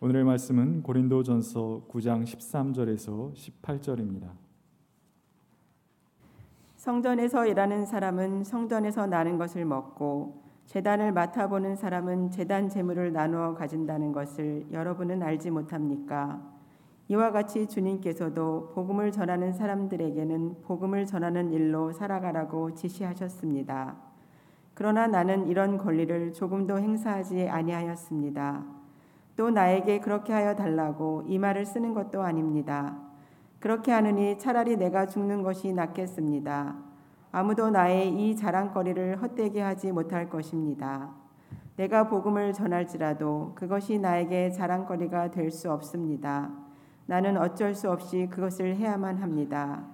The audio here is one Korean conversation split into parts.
오늘의 말씀은 고린도전서 9장 13절에서 18절입니다. 성전에서 일하는 사람은 성전에서 나는 것을 먹고 재단을 맡아보는 사람은 재단 재물을 나누어 가진다는 것을 여러분은 알지 못합니까? 이와 같이 주님께서도 복음을 전하는 사람들에게는 복음을 전하는 일로 살아가라고 지시하셨습니다. 그러나 나는 이런 권리를 조금도 행사하지 아니하였습니다. 또 나에게 그렇게 하여 달라고 이 말을 쓰는 것도 아닙니다. 그렇게 하느니 차라리 내가 죽는 것이 낫겠습니다. 아무도 나의 이 자랑거리를 헛되게 하지 못할 것입니다. 내가 복음을 전할지라도 그것이 나에게 자랑거리가 될 수 없습니다. 나는 어쩔 수 없이 그것을 해야만 합니다.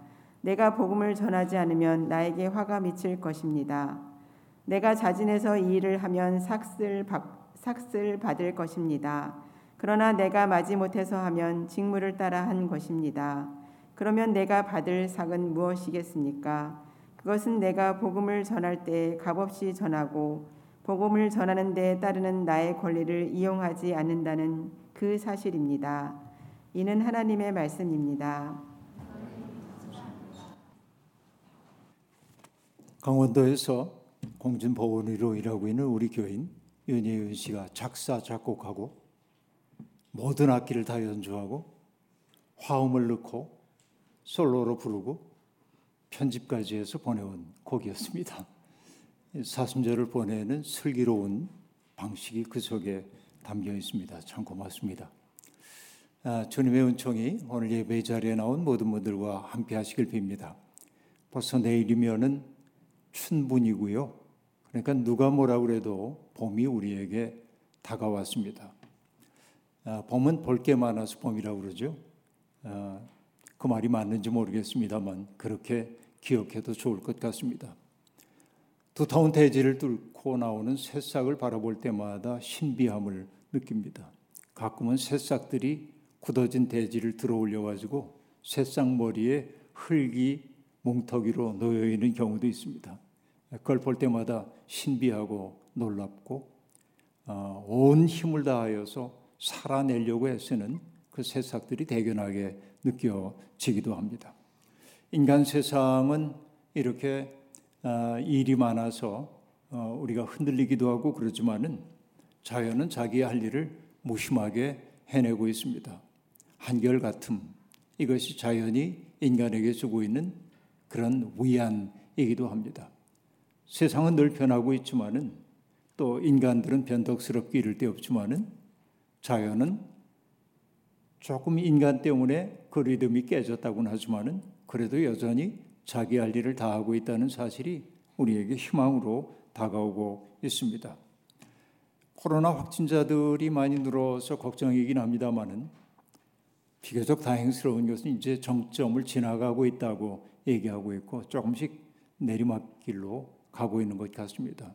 내가 복음을 전하지 않으면 나에게 화가 미칠 것입니다. 내가 자진해서 이 일을 하면 삭슬, 삭슬 받을 것입니다. 그러나 내가 마지 못해서 하면 직무를 따라 한 것입니다. 그러면 내가 받을 삭은 무엇이겠습니까? 그것은 내가 복음을 전할 때 값없이 전하고 복음을 전하는 데 따르는 나의 권리를 이용하지 않는다는 그 사실입니다. 이는 하나님의 말씀입니다. 강원도에서 공진보건의로 일하고 있는 우리 교인 윤예윤 씨가 작사 작곡하고 모든 악기를 다 연주하고 화음을 넣고 솔로로 부르고 편집까지 해서 보내온 곡이었습니다. 사순절을 보내는 슬기로운 방식이 그 속에 담겨 있습니다. 참 고맙습니다. 아, 주님의 은총이 오늘 예배 자리에 나온 모든 분들과 함께 하시길 빕니다. 벌써 내일이면은 춘분이고요. 그러니까 누가 뭐라 그래도 봄이 우리에게 다가왔습니다. 아, 봄은 볼 게 많아서 봄이라고 그러죠. 아, 그 말이 맞는지 모르겠습니다만 그렇게 기억해도 좋을 것 같습니다. 두터운 대지를 뚫고 나오는 새싹을 바라볼 때마다 신비함을 느낍니다. 가끔은 새싹들이 굳어진 대지를 들어올려 가지고 새싹 머리에 흙이 뭉터기로 놓여 있는 경우도 있습니다. 그걸 볼 때마다 신비하고 놀랍고 어, 온 힘을 다하여서 살아내려고 애쓰는 그 새싹들이 대견하게 느껴지기도 합니다. 인간 세상은 이렇게 아, 일이 많아서 어, 우리가 흔들리기도 하고 그러지만은 자연은 자기 할 일을 무심하게 해내고 있습니다. 한결같음 이것이 자연이 인간에게 주고 있는 그런 위안이기도 합니다. 세상은 늘 변하고 있지만은 또 인간들은 변덕스럽게 이를 데 없지만은 자연은 조금 인간 때문에 그 리듬이 깨졌다고는 하지만은 그래도 여전히 자기 할 일을 다 하고 있다는 사실이 우리에게 희망으로 다가오고 있습니다. 코로나 확진자들이 많이 늘어서 걱정이긴 합니다만은 비교적 다행스러운 것은 이제 정점을 지나가고 있다고 얘기하고 있고 조금씩 내리막길로 가고 있는 것 같습니다.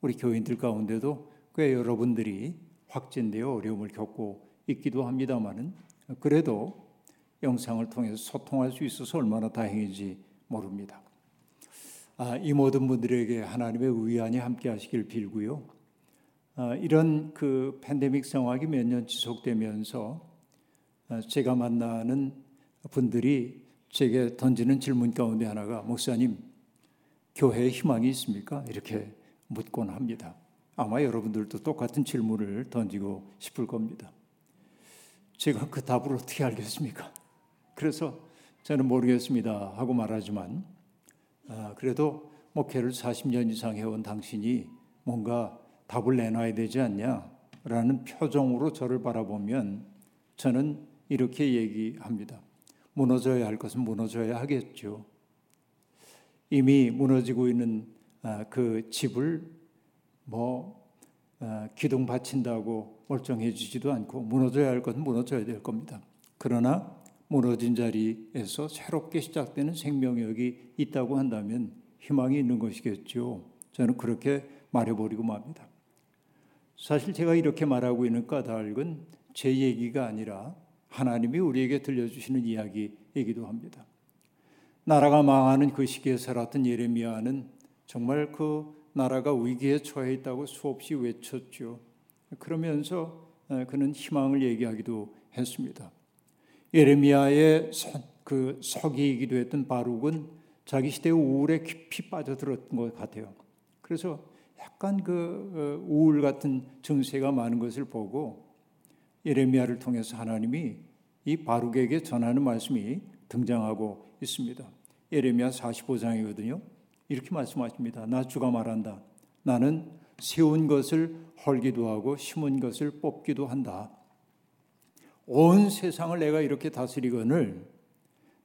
우리 교인들 가운데도 꽤 여러분들이 확진되어 어려움을 겪고 있기도 합니다만은 그래도 영상을 통해서 소통할 수 있어서 얼마나 다행인지 모릅니다. 아, 이 모든 분들에게 하나님의 위안이 함께 하시길 빌고요. 아, 이런 그 팬데믹 상황이 몇 년 지속되면서 아, 제가 만나는 분들이 제게 던지는 질문 가운데 하나가 목사님 교회에 희망이 있습니까? 이렇게 묻곤 합니다. 아마 여러분들도 똑같은 질문을 던지고 싶을 겁니다. 제가 그 답을 어떻게 알겠습니까? 그래서 저는 모르겠습니다 하고 말하지만 아, 그래도 목회를 40년 이상 해온 당신이 뭔가 답을 내놔야 되지 않냐라는 표정으로 저를 바라보면 저는 이렇게 얘기합니다. 무너져야 할 것은 무너져야 하겠죠. 이미 무너지고 있는 아, 그 집을 뭐 아, 기둥 받친다고 멀쩡해지지도 않고 무너져야 할 것은 무너져야 될 겁니다. 그러나 무너진 자리에서 새롭게 시작되는 생명력이 있다고 한다면 희망이 있는 것이겠죠. 저는 그렇게 말해버리고 맙니다. 사실 제가 이렇게 말하고 있는 까닭은 제 얘기가 아니라 하나님이 우리에게 들려주시는 이야기이기도 합니다. 나라가 망하는 그 시기에 살았던 예레미야는 정말 그 나라가 위기에 처해 있다고 수없이 외쳤죠. 그러면서 어, 그는 희망을 얘기하기도 했습니다. 예레미야의 그 서기이기도 했던 바룩은 자기 시대의 우울에 깊이 빠져들었던 것 같아요. 그래서 약간 그 어, 우울 같은 증세가 많은 것을 보고 예레미야를 통해서 하나님이 이 바룩에게 전하는 말씀이 등장하고 있습니다. 예레미야 45장이거든요. 이렇게 말씀하십니다. 나 주가 말한다. 나는 세운 것을 헐기도 하고 심은 것을 뽑기도 한다. 온 세상을 내가 이렇게 다스리거늘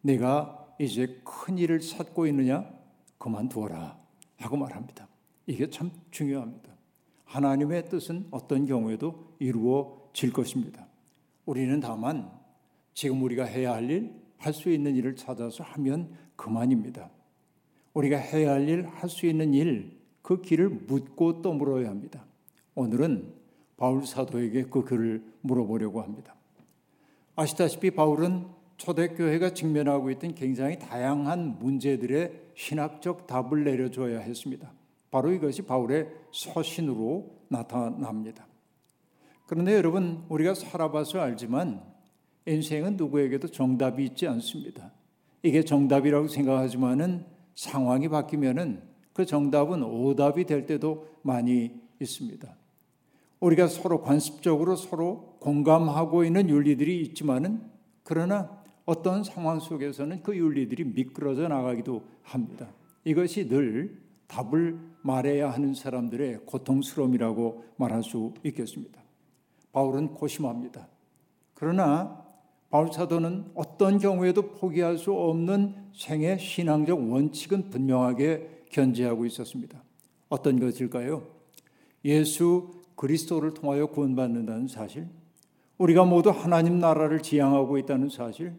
내가 이제 큰 일을 찾고 있느냐 그만두어라 하고 말합니다. 이게 참 중요합니다. 하나님의 뜻은 어떤 경우에도 이루어질 것입니다. 우리는 다만 지금 우리가 해야 할 일, 할 수 있는 일을 찾아서 하면 그만입니다. 우리가 해야 할 일, 할 수 있는 일, 그 길을 묻고 또 물어야 합니다. 오늘은 바울 사도에게 그 글을 물어보려고 합니다. 아시다시피 바울은 초대교회가 직면하고 있던 굉장히 다양한 문제들의 신학적 답을 내려줘야 했습니다. 바로 이것이 바울의 서신으로 나타납니다. 그런데 여러분, 우리가 살아봐서 알지만 인생은 누구에게도 정답이 있지 않습니다. 이게 정답이라고 생각하지만은 상황이 바뀌면은 그 정답은 오답이 될 때도 많이 있습니다. 우리가 서로 관습적으로 서로 공감하고 있는 윤리들이 있지만은 그러나 어떤 상황 속에서는 그 윤리들이 미끄러져 나가기도 합니다. 이것이 늘 답을 말해야 하는 사람들의 고통스러움이라고 말할 수 있겠습니다. 바울은 고심합니다. 그러나 바울 사도는 어떤 경우에도 포기할 수 없는 생애 신앙적 원칙은 분명하게 견지하고 있었습니다. 어떤 것일까요? 예수 그리스도를 통하여 구원받는다는 사실, 우리가 모두 하나님 나라를 지향하고 있다는 사실,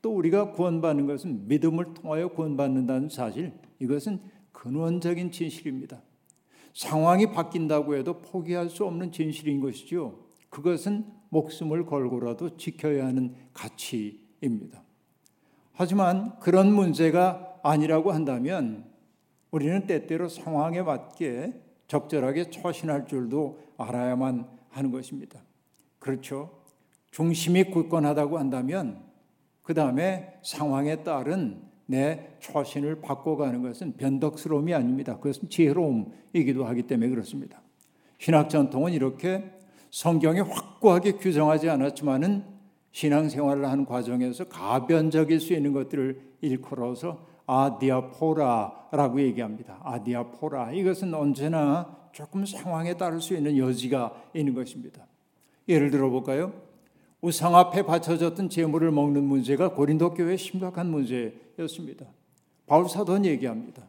또 우리가 구원받는 것은 믿음을 통하여 구원받는다는 사실, 이것은 근원적인 진실입니다. 상황이 바뀐다고 해도 포기할 수 없는 진실인 것이죠. 그것은 목숨을 걸고라도 지켜야 하는 가치입니다. 하지만 그런 문제가 아니라고 한다면 우리는 때때로 상황에 맞게 적절하게 처신할 줄도 알아야만 하는 것입니다. 그렇죠. 중심이 굳건하다고 한다면 그 다음에 상황에 따른 내 처신을 바꿔가는 것은 변덕스러움이 아닙니다. 그것은 지혜로움이기도 하기 때문에 그렇습니다. 신학 전통은 이렇게 성경에 확고하게 규정하지 않았지만은 신앙생활을 하는 과정에서 가변적일 수 있는 것들을 일컬어서 아디아포라라고 얘기합니다. 아디아포라 이것은 언제나 조금 상황에 따를 수 있는 여지가 있는 것입니다. 예를 들어 볼까요? 우상 앞에 바쳐졌던 재물을 먹는 문제가 고린도 교회 심각한 문제였습니다. 바울 사도는 얘기합니다.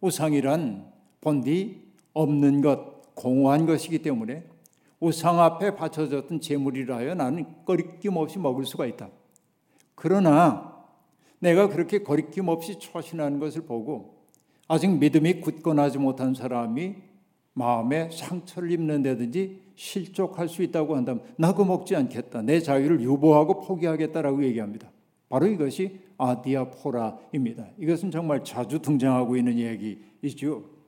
우상이란 본디 없는 것, 공허한 것이기 때문에 우상 앞에 바쳐졌던 재물이라 하여 나는 거리낌 없이 먹을 수가 있다. 그러나 내가 그렇게 거리낌 없이 처신하는 것을 보고 아직 믿음이 굳건하지 못한 사람이 마음에 상처를 입는다든지 실족할 수 있다고 한다면 나그 먹지 않겠다. 내 자유를 유보하고 포기하겠다라고 얘기합니다. 바로 이것이 아디아포라입니다. 이것은 정말 자주 등장하고 있는 얘기이죠.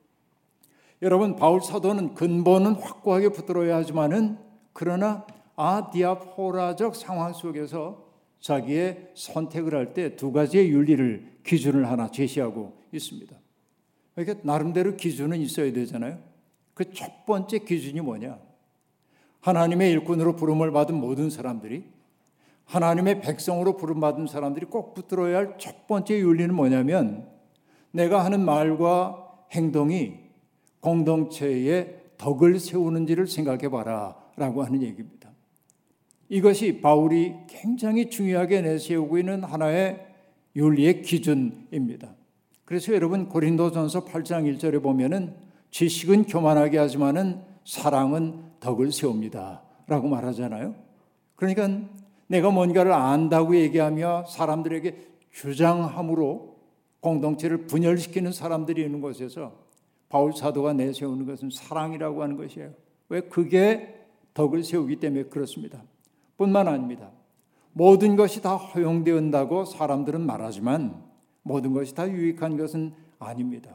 여러분 바울 사도는 근본은 확고하게 붙들어야 하지만은 그러나 아디아포라적 상황 속에서 자기의 선택을 할 때 두 가지의 윤리를 기준을 하나 제시하고 있습니다. 그러니까 나름대로 기준은 있어야 되잖아요. 그 첫 번째 기준이 뭐냐? 하나님의 일꾼으로 부름을 받은 모든 사람들이 하나님의 백성으로 부름받은 사람들이 꼭 붙들어야 할 첫 번째 윤리는 뭐냐면 내가 하는 말과 행동이 공동체에 덕을 세우는지를 생각해 봐라 라고 하는 얘기입니다. 이것이 바울이 굉장히 중요하게 내세우고 있는 하나의 윤리의 기준입니다. 그래서 여러분 고린도전서 8장 1절에 보면은 지식은 교만하게 하지만은 사랑은 덕을 세웁니다. 라고 말하잖아요. 그러니까 내가 뭔가를 안다고 얘기하며 사람들에게 주장함으로 공동체를 분열시키는 사람들이 있는 곳에서 바울 사도가 내세우는 것은 사랑이라고 하는 것이에요. 왜 그게 덕을 세우기 때문에 그렇습니다. 뿐만 아닙니다. 모든 것이 다 허용되었다고 사람들은 말하지만 모든 것이 다 유익한 것은 아닙니다.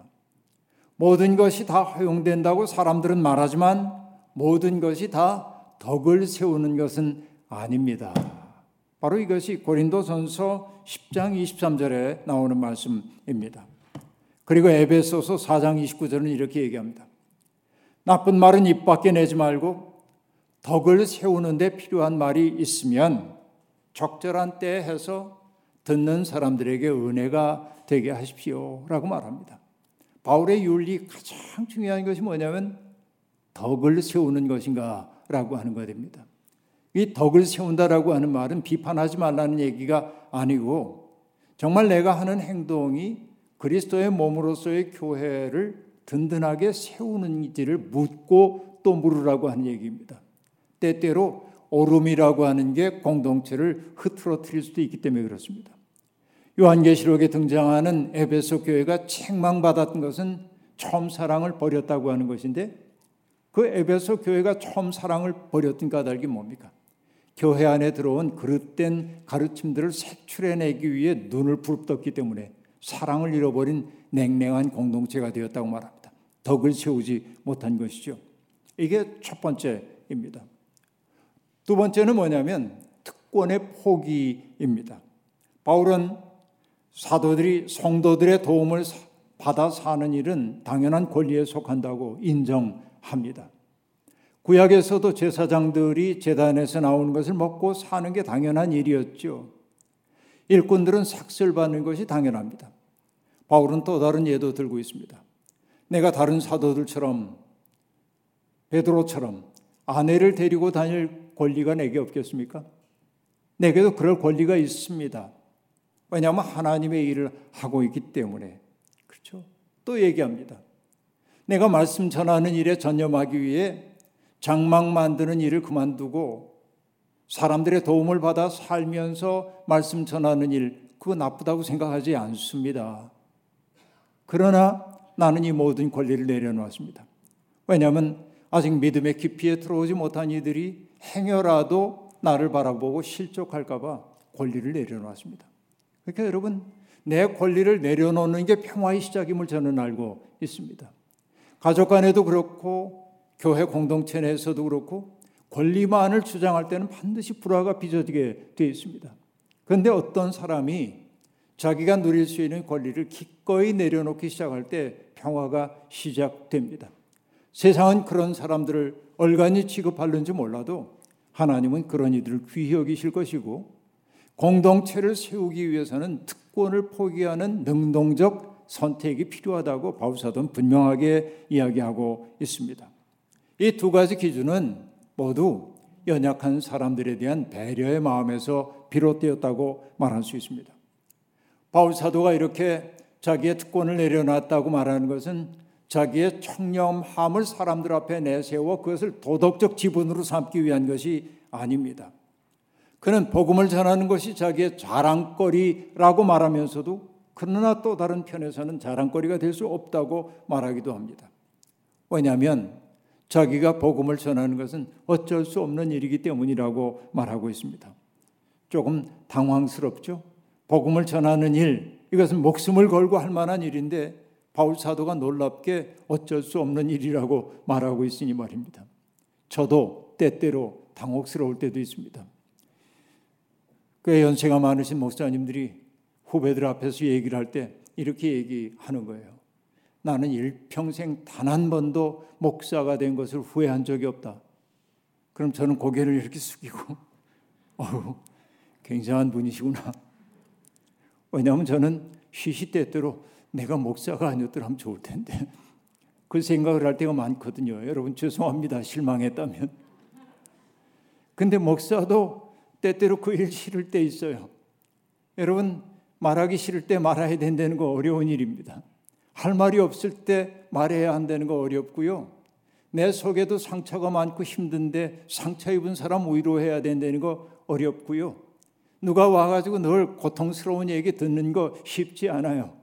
모든 것이 다 허용된다고 사람들은 말하지만 모든 것이 다 덕을 세우는 것은 아닙니다. 바로 이것이 고린도전서 10장 23절에 나오는 말씀입니다. 그리고 에베소서 4장 29절은 이렇게 얘기합니다. 나쁜 말은 입 밖에 내지 말고 덕을 세우는데 필요한 말이 있으면 적절한 때에 해서 듣는 사람들에게 은혜가 되게 하십시오 라고 말합니다. 바울의 윤리 가장 중요한 것이 뭐냐면 덕을 세우는 것인가 라고 하는 것입니다. 이 덕을 세운다라고 하는 말은 비판하지 말라는 얘기가 아니고 정말 내가 하는 행동이 그리스도의 몸으로서의 교회를 든든하게 세우는지를 묻고 또 물으라고 하는 얘기입니다. 때때로 오름이라고 하는 게 공동체를 흐트러뜨릴 수도 있기 때문에 그렇습니다. 요한계시록에 등장하는 에베소 교회가 책망받았던 것은 처음 사랑을 버렸다고 하는 것인데 그 에베소 교회가 처음 사랑을 버렸던 까닭이 뭡니까? 교회 안에 들어온 그릇된 가르침들을 색출해내기 위해 눈을 부릅떴기 때문에 사랑을 잃어버린 냉랭한 공동체가 되었다고 말합니다. 덕을 세우지 못한 것이죠. 이게 첫 번째입니다. 두 번째는 뭐냐면 특권의 포기입니다. 바울은 사도들이 성도들의 도움을 받아 사는 일은 당연한 권리에 속한다고 인정합니다. 구약에서도 제사장들이 재단에서 나오는 것을 먹고 사는 게 당연한 일이었죠. 일꾼들은 삭슬 받는 것이 당연합니다. 바울은 또 다른 예도 들고 있습니다. 내가 다른 사도들처럼 베드로처럼 아내를 데리고 다닐 권리가 내게 없겠습니까? 내게도 그럴 권리가 있습니다. 왜냐하면 하나님의 일을 하고 있기 때문에. 그렇죠? 또 얘기합니다. 내가 말씀 전하는 일에 전념하기 위해 장막 만드는 일을 그만두고 사람들의 도움을 받아 살면서 말씀 전하는 일, 그거 나쁘다고 생각하지 않습니다. 그러나 나는 이 모든 권리를 내려놓았습니다. 왜냐하면 아직 믿음의 깊이에 들어오지 못한 이들이 행여라도 나를 바라보고 실족할까봐 권리를 내려놓았습니다. 그러니까 여러분, 내 권리를 내려놓는 게 평화의 시작임을 저는 알고 있습니다. 가족 간에도 그렇고, 교회 공동체 내에서도 그렇고, 권리만을 주장할 때는 반드시 불화가 빚어지게 되어 있습니다. 그런데 어떤 사람이 자기가 누릴 수 있는 권리를 기꺼이 내려놓기 시작할 때 평화가 시작됩니다. 세상은 그런 사람들을 얼간히 취급하는지 몰라도 하나님은 그런 이들을 귀히 여기실 것이고 공동체를 세우기 위해서는 특권을 포기하는 능동적 선택이 필요하다고 바울사도는 분명하게 이야기하고 있습니다. 이 두 가지 기준은 모두 연약한 사람들에 대한 배려의 마음에서 비롯되었다고 말할 수 있습니다. 바울 사도가 이렇게 자기의 특권을 내려놨다고 말하는 것은 자기의 청렴함을 사람들 앞에 내세워 그것을 도덕적 지분으로 삼기 위한 것이 아닙니다. 그는 복음을 전하는 것이 자기의 자랑거리라고 말하면서도 그러나 또 다른 편에서는 자랑거리가 될 수 없다고 말하기도 합니다. 왜냐하면 자기가 복음을 전하는 것은 어쩔 수 없는 일이기 때문이라고 말하고 있습니다. 조금 당황스럽죠? 복음을 전하는 일, 이것은 목숨을 걸고 할 만한 일인데 바울 사도가 놀랍게 어쩔 수 없는 일이라고 말하고 있으니 말입니다. 저도 때때로 당혹스러울 때도 있습니다. 꽤 연세가 많으신 목사님들이 후배들 앞에서 얘기를 할 때 이렇게 얘기하는 거예요. 나는 일평생 단 한 번도 목사가 된 것을 후회한 적이 없다. 그럼 저는 고개를 이렇게 숙이고, 어우, 굉장한 분이시구나. 왜냐하면 저는 시시때때로 내가 목사가 아니었더라면 좋을 텐데 그 생각을 할 때가 많거든요. 여러분 죄송합니다. 실망했다면. 근데 목사도 때때로 그 일 싫을 때 있어요. 여러분 말하기 싫을 때 말해야 된다는 거 어려운 일입니다. 할 말이 없을 때 말해야 한다는 거 어렵고요. 내 속에도 상처가 많고 힘든데 상처 입은 사람 위로해야 된다는 거 어렵고요. 누가 와가지고 늘 고통스러운 얘기 듣는 거 쉽지 않아요.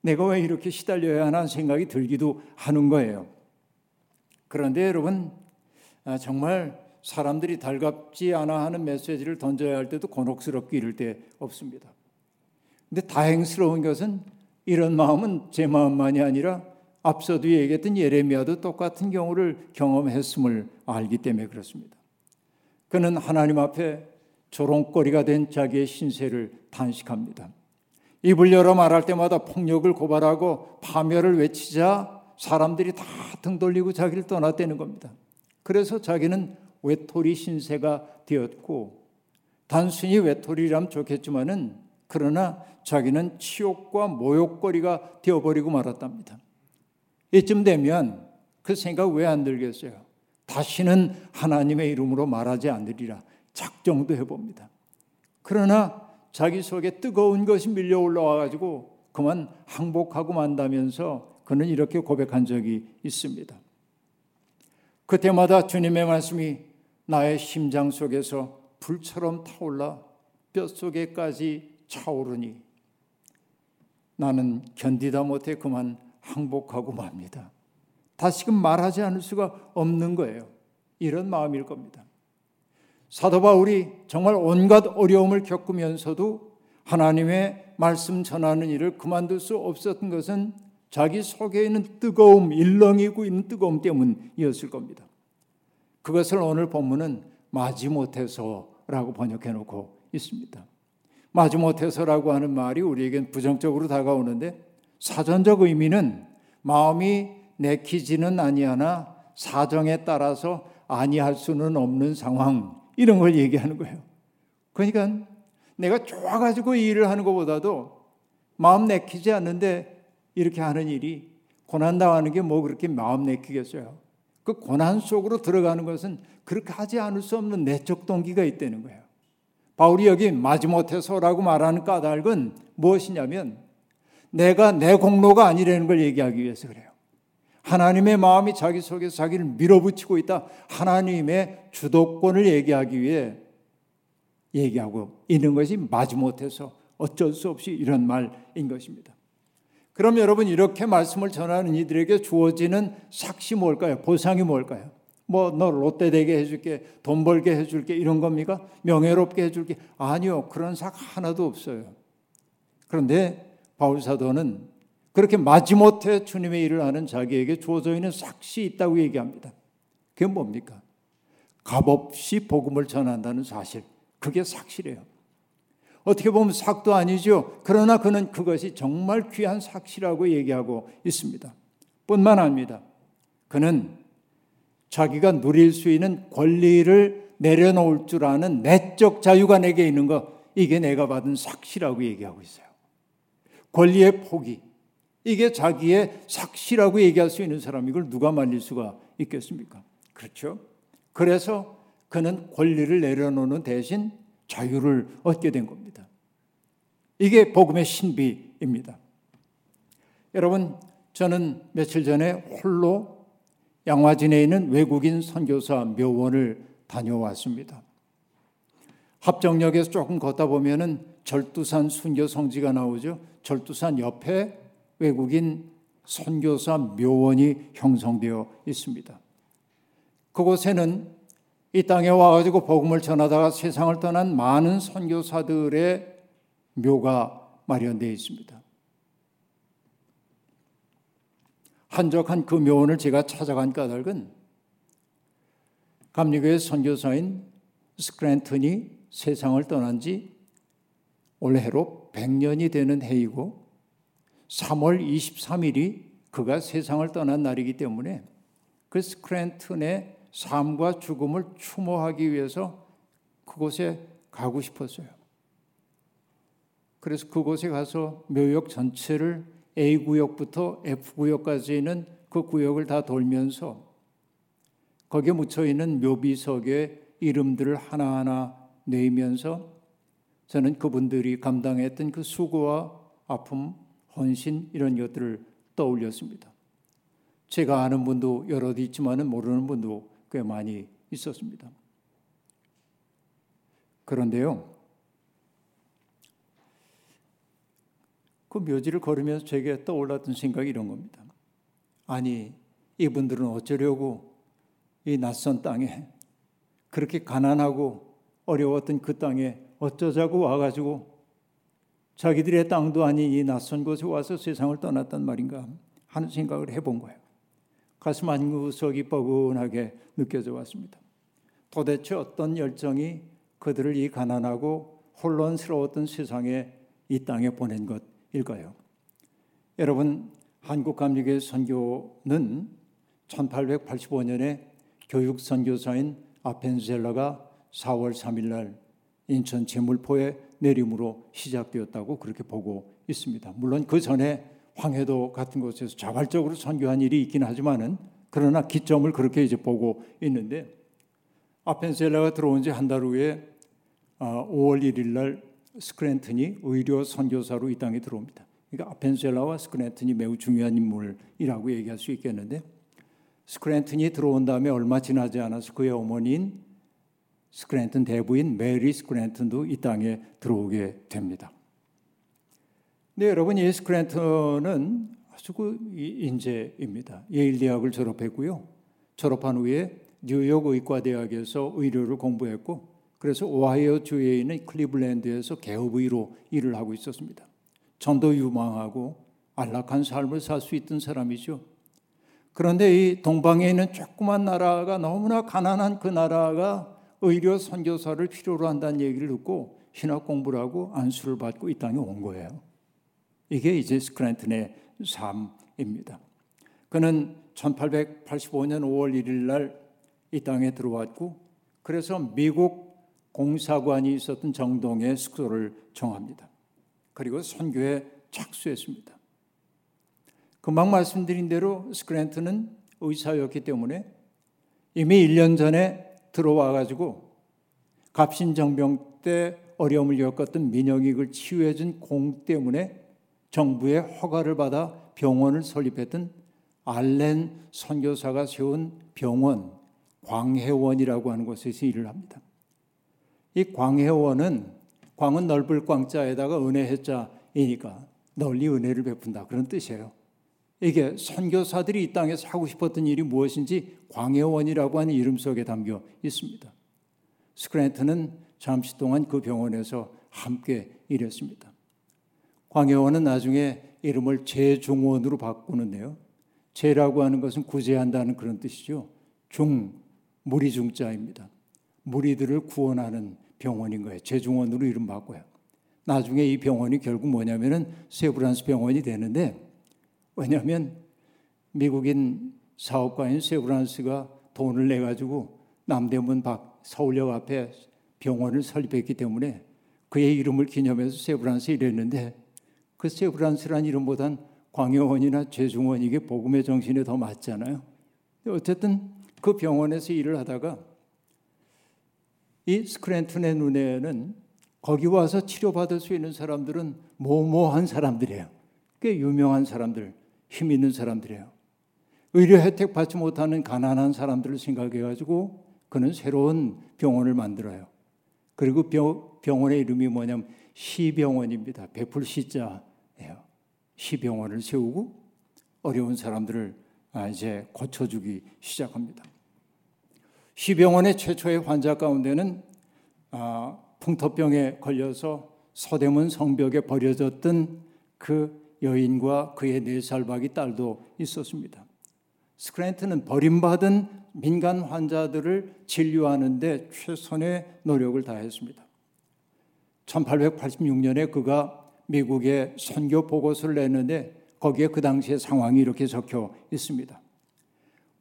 내가 왜 이렇게 시달려야 하나 생각이 들기도 하는 거예요. 그런데 여러분, 아, 정말 사람들이 달갑지 않아 하는 메시지를 던져야 할 때도 곤혹스럽게 이럴 때 없습니다. 근데 다행스러운 것은 이런 마음은 제 마음만이 아니라 앞서도 얘기했던 예레미야도 똑같은 경우를 경험했음을 알기 때문에 그렇습니다. 그는 하나님 앞에 조롱거리가 된 자기의 신세를 단식합니다. 입을 열어 말할 때마다 폭력을 고발하고 파멸을 외치자 사람들이 다 등 돌리고 자기를 떠났다는 겁니다. 그래서 자기는 외톨이 신세가 되었고 단순히 외톨이라면 좋겠지만은 그러나 자기는 치욕과 모욕거리가 되어버리고 말았답니다. 이쯤 되면 그 생각 왜 안 들겠어요? 다시는 하나님의 이름으로 말하지 않으리라 작정도 해봅니다. 그러나 자기 속에 뜨거운 것이 밀려 올라와 가지고 그만 항복하고 만다면서 그는 이렇게 고백한 적이 있습니다. 그때마다 주님의 말씀이 나의 심장 속에서 불처럼 타올라 뼛속에까지 차오르니 나는 견디다 못해 그만 항복하고 맙니다. 다시금 말하지 않을 수가 없는 거예요. 이런 마음일 겁니다. 사도 바울이 정말 온갖 어려움을 겪으면서도 하나님의 말씀 전하는 일을 그만둘 수 없었던 것은 자기 속에 있는 뜨거움, 일렁이고 있는 뜨거움 때문이었을 겁니다. 그것을 오늘 본문은 마지못해서라고 번역해 놓고 있습니다. 마지못해서라고 하는 말이 우리에겐 부정적으로 다가오는데 사전적 의미는 마음이 내키지는 아니하나 사정에 따라서 아니할 수는 없는 상황 이런 걸 얘기하는 거예요. 그러니까 내가 좋아가지고 이 일을 하는 것보다도 마음 내키지 않는데 이렇게 하는 일이 고난 당하는 게 뭐 그렇게 마음 내키겠어요. 그 고난 속으로 들어가는 것은 그렇게 하지 않을 수 없는 내적 동기가 있다는 거예요. 바울이 여기 마지못해서라고 말하는 까닭은 무엇이냐면 내가 내 공로가 아니라는 걸 얘기하기 위해서 그래요. 하나님의 마음이 자기 속에서 자기를 밀어붙이고 있다. 하나님의 주도권을 얘기하기 위해 얘기하고 있는 것이 마지못해서 어쩔 수 없이 이런 말인 것입니다. 그럼 여러분 이렇게 말씀을 전하는 이들에게 주어지는 삭시 뭘까요? 보상이 뭘까요? 뭐 너 롯데 되게 해줄게, 돈 벌게 해줄게 이런 겁니까? 명예롭게 해줄게 아니요 그런 삭 하나도 없어요. 그런데 바울 사도는 그렇게 마지못해 주님의 일을 하는 자기에게 주어져 있는 삭시 있다고 얘기합니다. 그게 뭡니까? 값없이 복음을 전한다는 사실. 그게 삭시래요. 어떻게 보면 삭도 아니죠. 그러나 그는 그것이 정말 귀한 삭시라고 얘기하고 있습니다. 뿐만 아닙니다. 그는 자기가 누릴 수 있는 권리를 내려놓을 줄 아는 내적 자유가 내게 있는 것, 이게 내가 받은 삭시라고 얘기하고 있어요. 권리의 포기, 이게 자기의 삭시라고 얘기할 수 있는 사람 이걸 누가 말릴 수가 있겠습니까? 그렇죠? 그래서 그는 권리를 내려놓는 대신 자유를 얻게 된 겁니다. 이게 복음의 신비입니다. 여러분, 저는 며칠 전에 홀로 양화진에 있는 외국인 선교사 묘원을 다녀왔습니다. 합정역에서 조금 걷다 보면은 절두산 순교 성지가 나오죠. 절두산 옆에 외국인 선교사 묘원이 형성되어 있습니다. 그곳에는 이 땅에 와가지고 복음을 전하다가 세상을 떠난 많은 선교사들의 묘가 마련되어 있습니다. 한적한 그 묘원을 제가 찾아간 까닭은 감리교의 선교사인 스크랜턴이 세상을 떠난 지 올해로 100년이 되는 해이고 3월 23일이 그가 세상을 떠난 날이기 때문에 그 스크랜턴의 삶과 죽음을 추모하기 위해서 그곳에 가고 싶었어요. 그래서 그곳에 가서 묘역 전체를 A 구역부터 F 구역까지 있는 그 구역을 다 돌면서 거기에 묻혀 있는 묘비석의 이름들을 하나하나 내면서 저는 그분들이 감당했던 그 수고와 아픔, 헌신 이런 것들을 떠올렸습니다. 제가 아는 분도 여럿 있지만은 모르는 분도 꽤 많이 있었습니다. 그런데요, 그 묘지를 걸으면서 제게 떠올랐던 생각이 이런 겁니다. 아니, 이분들은 어쩌려고 이 낯선 땅에 그렇게 가난하고 어려웠던 그 땅에 어쩌자고 와가지고 자기들의 땅도 아닌 이 낯선 곳에 와서 세상을 떠났단 말인가 하는 생각을 해본 거예요. 가슴 한 구석이 뻐근하게 느껴져 왔습니다. 도대체 어떤 열정이 그들을 이 가난하고 혼란스러웠던 세상에 이 땅에 보낸 것일까요? 여러분 한국 감리교회 선교는 1885년에 교육 선교사인 아펜젤라가 4월 3일 날 인천 제물포에 내림으로 시작되었다고 그렇게 보고 있습니다. 물론 그 전에 황해도 같은 곳에서 자발적으로 선교한 일이 있긴 하지만은 그러나 기점을 그렇게 이제 보고 있는데 아펜셀라가 들어온 지 한 달 후에 5월 아, 1일 날 스크랜튼이 의료 선교사로 이 땅에 들어옵니다. 그러니까 아펜젤러와 스크랜튼이 매우 중요한 인물이라고 얘기할 수 있겠는데 스크랜튼이 들어온 다음에 얼마 지나지 않아서 그의 어머니인 스크랜튼 대부인 메리 스크랜튼도 이 땅에 들어오게 됩니다. 네, 여러분 이 스크랜턴은 아주 그 인재입니다. 예일 대학을 졸업했고요. 졸업한 후에 뉴욕 의과대학에서 의료를 공부했고 그래서 오하이오 주에 있는 클리블랜드에서 개업의로 일을 하고 있었습니다. 전도 유망하고 안락한 삶을 살 수 있던 사람이죠. 그런데 이 동방에 있는 조그만 나라가 너무나 가난한 그 나라가 의료 선교사를 필요로 한다는 얘기를 듣고 신학 공부를 하고 안수를 받고 이 땅에 온 거예요. 이게 이제 스크랜튼의 삶입니다. 그는 1885년 5월 1일 날 이 땅에 들어왔고 그래서 미국 공사관이 있었던 정동에 숙소를 정합니다. 그리고 선교에 착수했습니다. 금방 말씀드린 대로 스크랜트는 의사였기 때문에 이미 1년 전에 들어와 가지고 갑신정병 때 어려움을 겪었던 민영익을 치유해 준 공 때문에 정부의 허가를 받아 병원을 설립했던 알렌 선교사가 세운 병원 광해원이라고 하는 곳에서 일을 합니다. 이 광해원은 광은 넓을 광자에다가 은혜 해자이니까 널리 은혜를 베푼다 그런 뜻이에요. 이게 선교사들이 이 땅에서 하고 싶었던 일이 무엇인지 광해원이라고 하는 이름 속에 담겨 있습니다. 스크랜트는 잠시 동안 그 병원에서 함께 일했습니다. 광해원은 나중에 이름을 재중원으로 바꾸는데요. 재라고 하는 것은 구제한다는 그런 뜻이죠. 중, 무리 중자입니다. 무리들을 구원하는 병원인 거예요. 재중원으로 이름 바꿔요. 나중에 이 병원이 결국 뭐냐면은 세브란스 병원이 되는데 왜냐하면 미국인 사업가인 세브란스가 돈을 내 가지고 남대문 밖 서울역 앞에 병원을 설립했기 때문에 그의 이름을 기념해서 세브란스 이랬는데 그 세브란스란 이름보단 광여원이나 재중원 이게 복음의 정신에 더 맞잖아요. 어쨌든 그 병원에서 일을 하다가 이 스크랜튼의 눈에는 거기 와서 치료받을 수 있는 사람들은 모모한 사람들이에요. 꽤 유명한 사람들, 힘 있는 사람들이에요. 의료 혜택 받지 못하는 가난한 사람들을 생각해 가지고 그는 새로운 병원을 만들어요. 그리고 병 원의 이름이 뭐냐면 시병원입니다. 베풀 시자 시병원을 세우고 어려운 사람들을 아, 이제 고쳐주기 시작합니다. 시병원의 최초의 환자 가운데는 아, 풍토병에 걸려서 서대문 성벽에 버려졌던 그 여인과 그의 네 살박이 딸도 있었습니다. 스크랜트는 버림받은 민간 환자들을 진료하는데 최선의 노력을 다했습니다. 1886년에 그가 미국에 선교 보고서를 냈는데 거기에 그 당시의 상황이 이렇게 적혀 있습니다.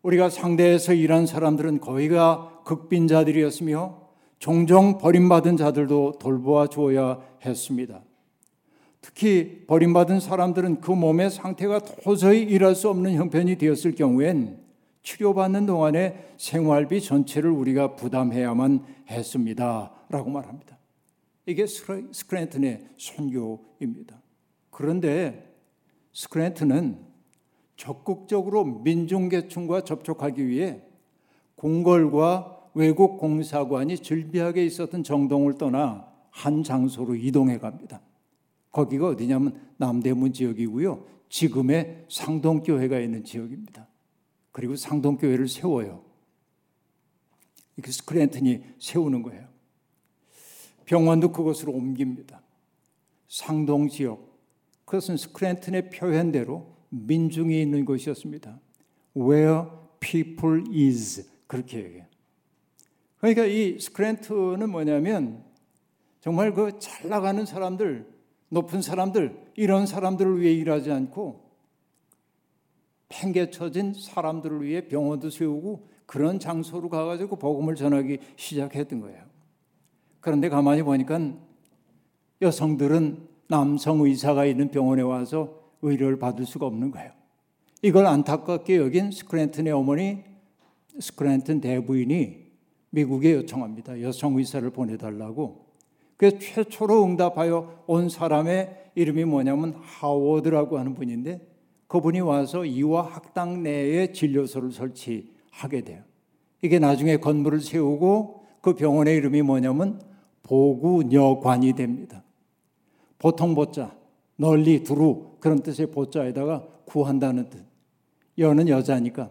우리가 상대에서 일한 사람들은 거의가 극빈자들이었으며 종종 버림받은 자들도 돌보아 주어야 했습니다. 특히 버림받은 사람들은 그 몸의 상태가 도저히 일할 수 없는 형편이 되었을 경우엔 치료받는 동안에 생활비 전체를 우리가 부담해야만 했습니다. 라고 말합니다. 이게 스크랜튼의 선교입니다. 그런데 스크랜튼은 적극적으로 민중계층과 접촉하기 위해 궁궐과 외국 공사관이 즐비하게 있었던 정동을 떠나 한 장소로 이동해 갑니다. 거기가 어디냐면 남대문 지역이고요. 지금의 상동교회가 있는 지역입니다. 그리고 상동교회를 세워요. 이게 스크랜튼이 세우는 거예요. 병원도 그곳으로 옮깁니다. 상동 지역. 그것은 스크랜튼의 표현대로 민중이 있는 곳이었습니다. Where people is. 그렇게 얘기해요. 그러니까 이 스크랜트는 뭐냐면 정말 그 잘 나가는 사람들, 높은 사람들, 이런 사람들을 위해 일하지 않고 팽개쳐진 사람들을 위해 병원도 세우고 그런 장소로 가가지고 복음을 전하기 시작했던 거예요. 그런데 가만히 보니까 여성들은 남성 의사가 있는 병원에 와서 의료를 받을 수가 없는 거예요. 이걸 안타깝게 여긴 스크랜튼의 어머니 스크랜튼 대부인이 미국에 요청합니다. 여성 의사를 보내달라고. 그 최초로 응답하여 온 사람의 이름이 뭐냐면 하워드라고 하는 분인데 그분이 와서 이화 학당 내에 진료소를 설치하게 돼요. 이게 나중에 건물을 세우고 그 병원의 이름이 뭐냐면 보구녀관이 됩니다. 보통 보자, 널리 두루 그런 뜻의 보자에다가 구한다는 뜻. 여는 여자니까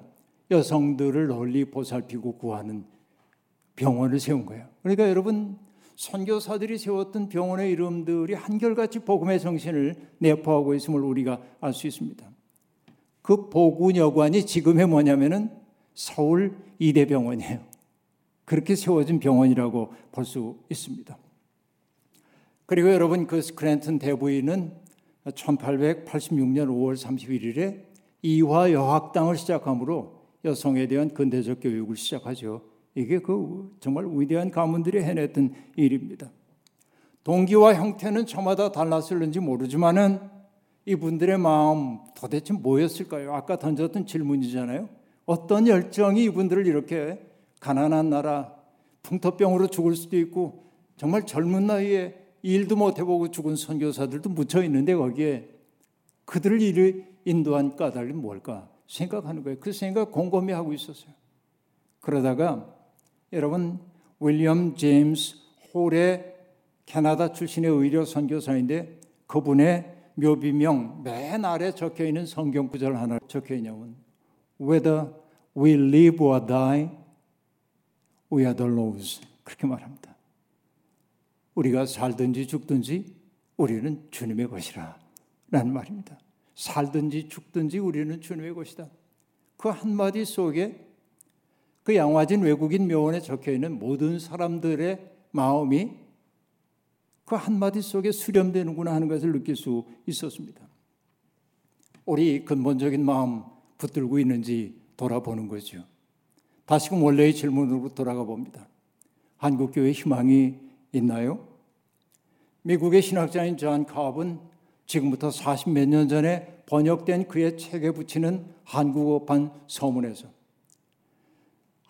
여성들을 널리 보살피고 구하는 병원을 세운 거예요. 그러니까 여러분 선교사들이 세웠던 병원의 이름들이 한결같이 복음의 정신을 내포하고 있음을 우리가 알 수 있습니다. 그 보군 여관이 지금의 뭐냐면은 서울 이대병원이에요. 그렇게 세워진 병원이라고 볼 수 있습니다. 그리고 여러분 그 스크랜튼 대부인은 1886년 5월 31일에 이화 여학당을 시작함으로 여성에 대한 근대적 교육을 시작하죠. 이게 그 정말 위대한 가문들이 해냈던 일입니다. 동기와 형태는 저마다 달랐을는지 모르지만은 이분들의 마음 도대체 뭐였을까요? 아까 던졌던 질문이잖아요. 어떤 열정이 이분들을 이렇게 가난한 나라 풍토병으로 죽을 수도 있고 정말 젊은 나이에 일도 못 해보고 죽은 선교사들도 묻혀 있는데 거기에 그들을 일을 인도한 까닭이 뭘까 생각하는 거예요. 그 생각 곰곰이 하고 있었어요. 그러다가 여러분 윌리엄 제임스 홀의 캐나다 출신의 의료 선교사인데 그분의 묘비명 맨 아래 적혀 있는 성경 구절 하나 적혀 있냐면 Whether we live or die, we are the Lord's 그렇게 말합니다. 우리가 살든지 죽든지 우리는 주님의 것이라 라는 말입니다. 살든지 죽든지 우리는 주님의 것이다. 그 한마디 속에 그 양화진 외국인 묘원에 적혀 있는 모든 사람들의 마음이 그 한마디 속에 수렴되는구나 하는 것을 느낄 수 있었습니다. 우리 근본적인 마음 붙들고 있는지 돌아보는 거죠. 다시금 원래의 질문으로 돌아가 봅니다. 한국교회 희망이 있나요? 미국의 신학자인 존 캅은 지금부터 40 몇 년 전에 번역된 그의 책에 붙이는 한국어판 서문에서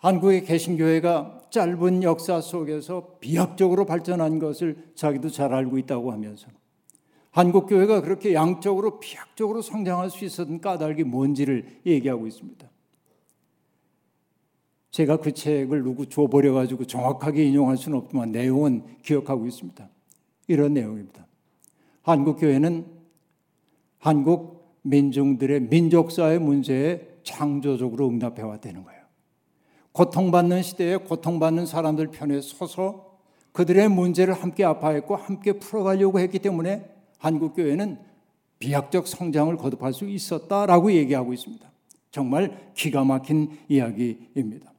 한국의 개신교회가 짧은 역사 속에서 비약적으로 발전한 것을 자기도 잘 알고 있다고 하면서 한국 교회가 그렇게 양적으로 비약적으로 성장할 수 있었던 까닭이 뭔지를 얘기하고 있습니다. 제가 그 책을 누구 줘버려 가지고 정확하게 인용할 수는 없지만 내용은 기억하고 있습니다. 이런 내용입니다. 한국 교회는 한국 민중들의 민족사의 문제에 창조적으로 응답해 왔다는 거예요. 고통받는 시대에 고통받는 사람들 편에 서서 그들의 문제를 함께 아파했고 함께 풀어가려고 했기 때문에 한국 교회는 비약적 성장을 거듭할 수 있었다라고 얘기하고 있습니다. 정말 기가 막힌 이야기입니다.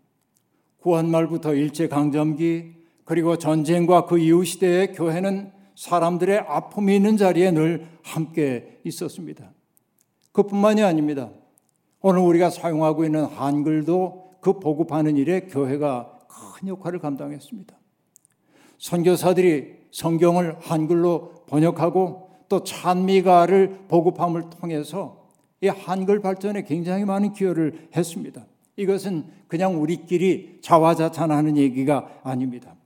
구한 말부터 일제 강점기 그리고 전쟁과 그 이후 시대의 교회는 사람들의 아픔이 있는 자리에 늘 함께 있었습니다. 그뿐만이 아닙니다. 오늘 우리가 사용하고 있는 한글도 그 보급하는 일에 교회가 큰 역할을 감당했습니다. 선교사들이 성경을 한글로 번역하고 또 찬미가를 보급함을 통해서 이 한글 발전에 굉장히 많은 기여를 했습니다. 이것은 그냥 우리끼리 자화자찬하는 얘기가 아닙니다.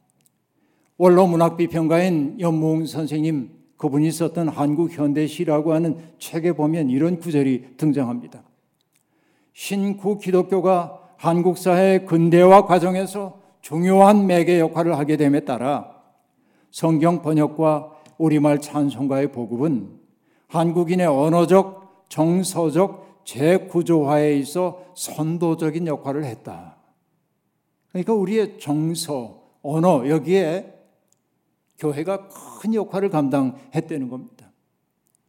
원로 문학 비평가인 연봉 선생님 그분이 썼던 한국 현대시라고 하는 책에 보면 이런 구절이 등장합니다. 신구 기독교가 한국 사회의 근대화 과정에서 중요한 매개 역할을 하게 됨에 따라 성경 번역과 우리말 찬송가의 보급은 한국인의 언어적, 정서적 재구조화에 있어 선도적인 역할을 했다. 그러니까 우리의 정서, 언어 여기에 교회가 큰 역할을 감당했다는 겁니다.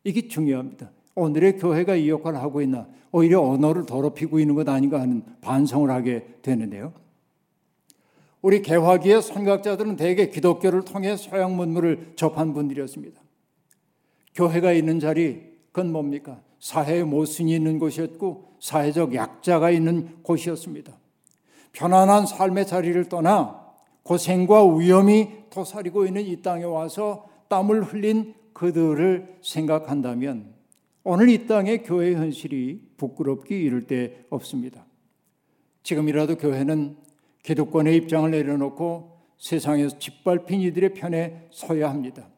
이게 중요합니다. 오늘의 교회가 이 역할을 하고 있나 오히려 언어를 더럽히고 있는 것 아닌가 하는 반성을 하게 되는데요. 우리 개화기의 선각자들은 대개 기독교를 통해 서양 문물을 접한 분들이었습니다. 교회가 있는 자리 그건 뭡니까? 사회의 모순이 있는 곳이었고 사회적 약자가 있는 곳이었습니다. 편안한 삶의 자리를 떠나 고생과 위험이 도사리고 있는 이 땅에 와서 땀을 흘린 그들을 생각한다면 오늘 이 땅의 교회 현실이 부끄럽기 이를 데 없습니다. 지금이라도 교회는 기득권의 입장을 내려놓고 세상에서 짓밟힌 이들의 편에 서야 합니다.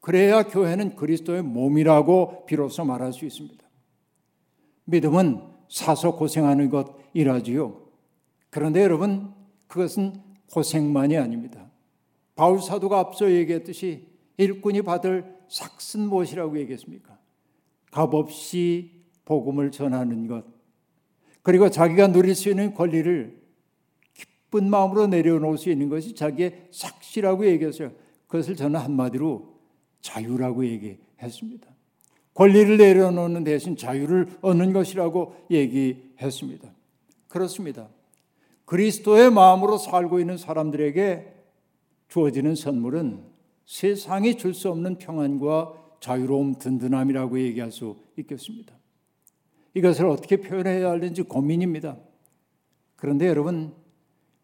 그래야 교회는 그리스도의 몸이라고 비로소 말할 수 있습니다. 믿음은 사서 고생하는 것이라지요. 그런데 여러분, 그것은 고생만이 아닙니다. 바울 사도가 앞서 얘기했듯이 일꾼이 받을 삭슨 무엇이라고 얘기했습니까? 값없이 복음을 전하는 것. 그리고 자기가 누릴 수 있는 권리를 기쁜 마음으로 내려놓을 수 있는 것이 자기의 삭시라고 얘기했어요. 그것을 저는 한마디로 자유라고 얘기했습니다. 권리를 내려놓는 대신 자유를 얻는 것이라고 얘기했습니다. 그렇습니다. 그리스도의 마음으로 살고 있는 사람들에게 주어지는 선물은 세상이 줄 수 없는 평안과 자유로움, 든든함이라고 얘기할 수 있겠습니다. 이것을 어떻게 표현해야 하는지 고민입니다. 그런데 여러분,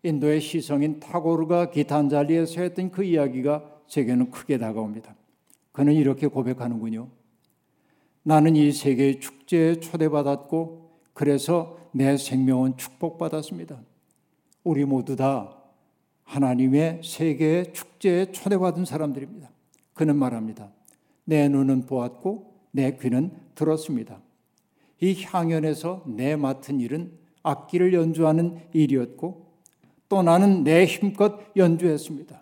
인도의 시성인 타고르가 기타 한 자리에서 했던 그 이야기가 제게는 크게 다가옵니다. 그는 이렇게 고백하는군요. 나는 이 세계의 축제에 초대받았고, 그래서 내 생명은 축복받았습니다. 우리 모두 다 하나님의 세계의 축제에 초대받은 사람들입니다. 그는 말합니다. 내 눈은 보았고 내 귀는 들었습니다. 이 향연에서 내 맡은 일은 악기를 연주하는 일이었고 또 나는 내 힘껏 연주했습니다.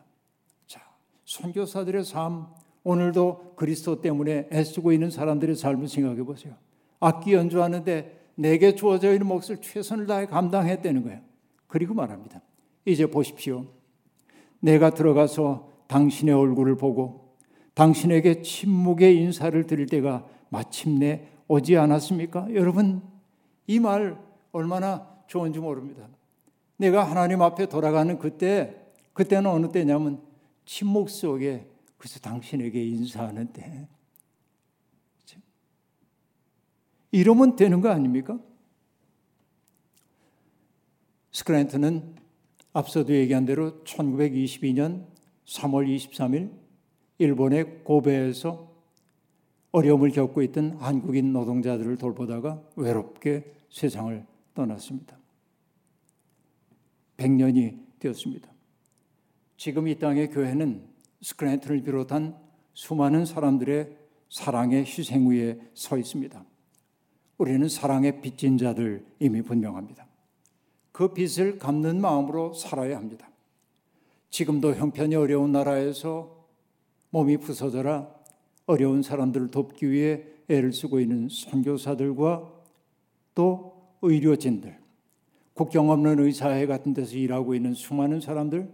자, 선교사들의 삶 오늘도 그리스도 때문에 애쓰고 있는 사람들의 삶을 생각해 보세요. 악기 연주하는데 내게 주어져 있는 몫을 최선을 다해 감당했다는 거예요. 그리고 말합니다. 이제 보십시오. 내가 들어가서 당신의 얼굴을 보고 당신에게 침묵의 인사를 드릴 때가 마침내 오지 않았습니까? 여러분, 이 말 얼마나 좋은지 모릅니다. 내가 하나님 앞에 돌아가는 그때, 그때는 어느 때냐면 침묵 속에 그래서 당신에게 인사하는 때. 이러면 되는 거 아닙니까? 스크랜트는 앞서도 얘기한 대로 1922년 3월 23일 일본의 고베에서 어려움을 겪고 있던 한국인 노동자들을 돌보다가 외롭게 세상을 떠났습니다. 100년이 되었습니다. 지금 이 땅의 교회는 스크랜트를 비롯한 수많은 사람들의 사랑의 희생 위에 서 있습니다. 우리는 사랑의 빚진 자들 이미 분명합니다. 그 빚을 갚는 마음으로 살아야 합니다. 지금도 형편이 어려운 나라에서 몸이 부서져라 어려운 사람들을 돕기 위해 애를 쓰고 있는 선교사들과 또 의료진들, 국경 없는 의사회 같은 데서 일하고 있는 수많은 사람들,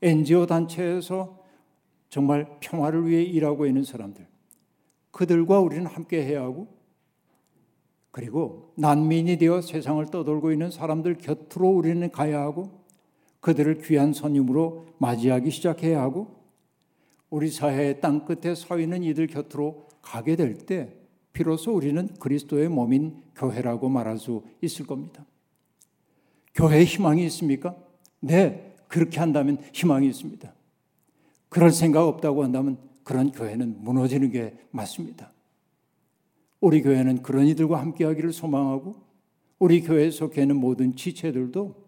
NGO 단체에서 정말 평화를 위해 일하고 있는 사람들, 그들과 우리는 함께 해야 하고 그리고 난민이 되어 세상을 떠돌고 있는 사람들 곁으로 우리는 가야 하고 그들을 귀한 손님으로 맞이하기 시작해야 하고 우리 사회의 땅 끝에 서 있는 이들 곁으로 가게 될 때 비로소 우리는 그리스도의 몸인 교회라고 말할 수 있을 겁니다. 교회에 희망이 있습니까? 네, 그렇게 한다면 희망이 있습니다. 그럴 생각 없다고 한다면 그런 교회는 무너지는 게 맞습니다. 우리 교회는 그런 이들과 함께 하기를 소망하고 우리 교회에 속해 있는 모든 지체들도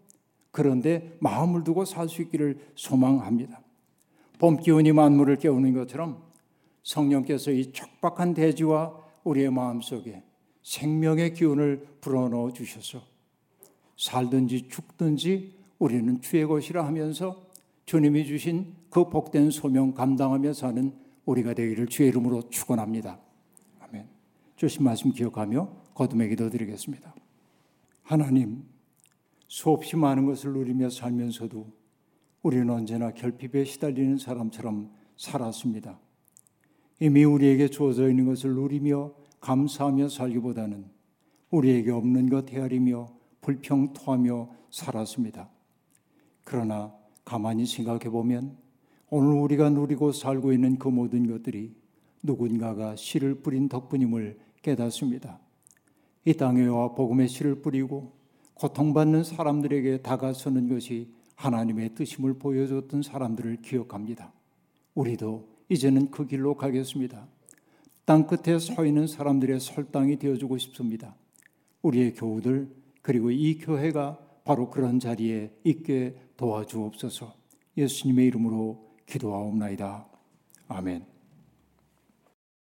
그런데 마음을 두고 살 수 있기를 소망합니다. 봄 기운이 만물을 깨우는 것처럼 성령께서 이 촉박한 대지와 우리의 마음 속에 생명의 기운을 불어넣어 주셔서 살든지 죽든지 우리는 주의 것이라 하면서 주님이 주신 그 복된 소명 감당하며 사는 우리가 되기를 주의 이름으로 축원합니다. 주신 말씀 기억하며 거듭의 기도 드리겠습니다. 하나님, 수없이 많은 것을 누리며 살면서도 우리는 언제나 결핍에 시달리는 사람처럼 살았습니다. 이미 우리에게 주어져 있는 것을 누리며 감사하며 살기보다는 우리에게 없는 것 헤아리며 불평토하며 살았습니다. 그러나 가만히 생각해 보면 오늘 우리가 누리고 살고 있는 그 모든 것들이 누군가가 씨를 뿌린 덕분임을 깨닫습니다. 이 땅에 와 복음의 씨를 뿌리고 고통받는 사람들에게 다가서는 것이 하나님의 뜻임을 보여줬던 사람들을 기억합니다. 우리도 이제는 그 길로 가겠습니다. 땅 끝에 서 있는 사람들의 설당이 되어주고 싶습니다. 우리의 교우들 그리고 이 교회가 바로 그런 자리에 있게 도와주옵소서. 예수님의 이름으로 기도하옵나이다. 아멘.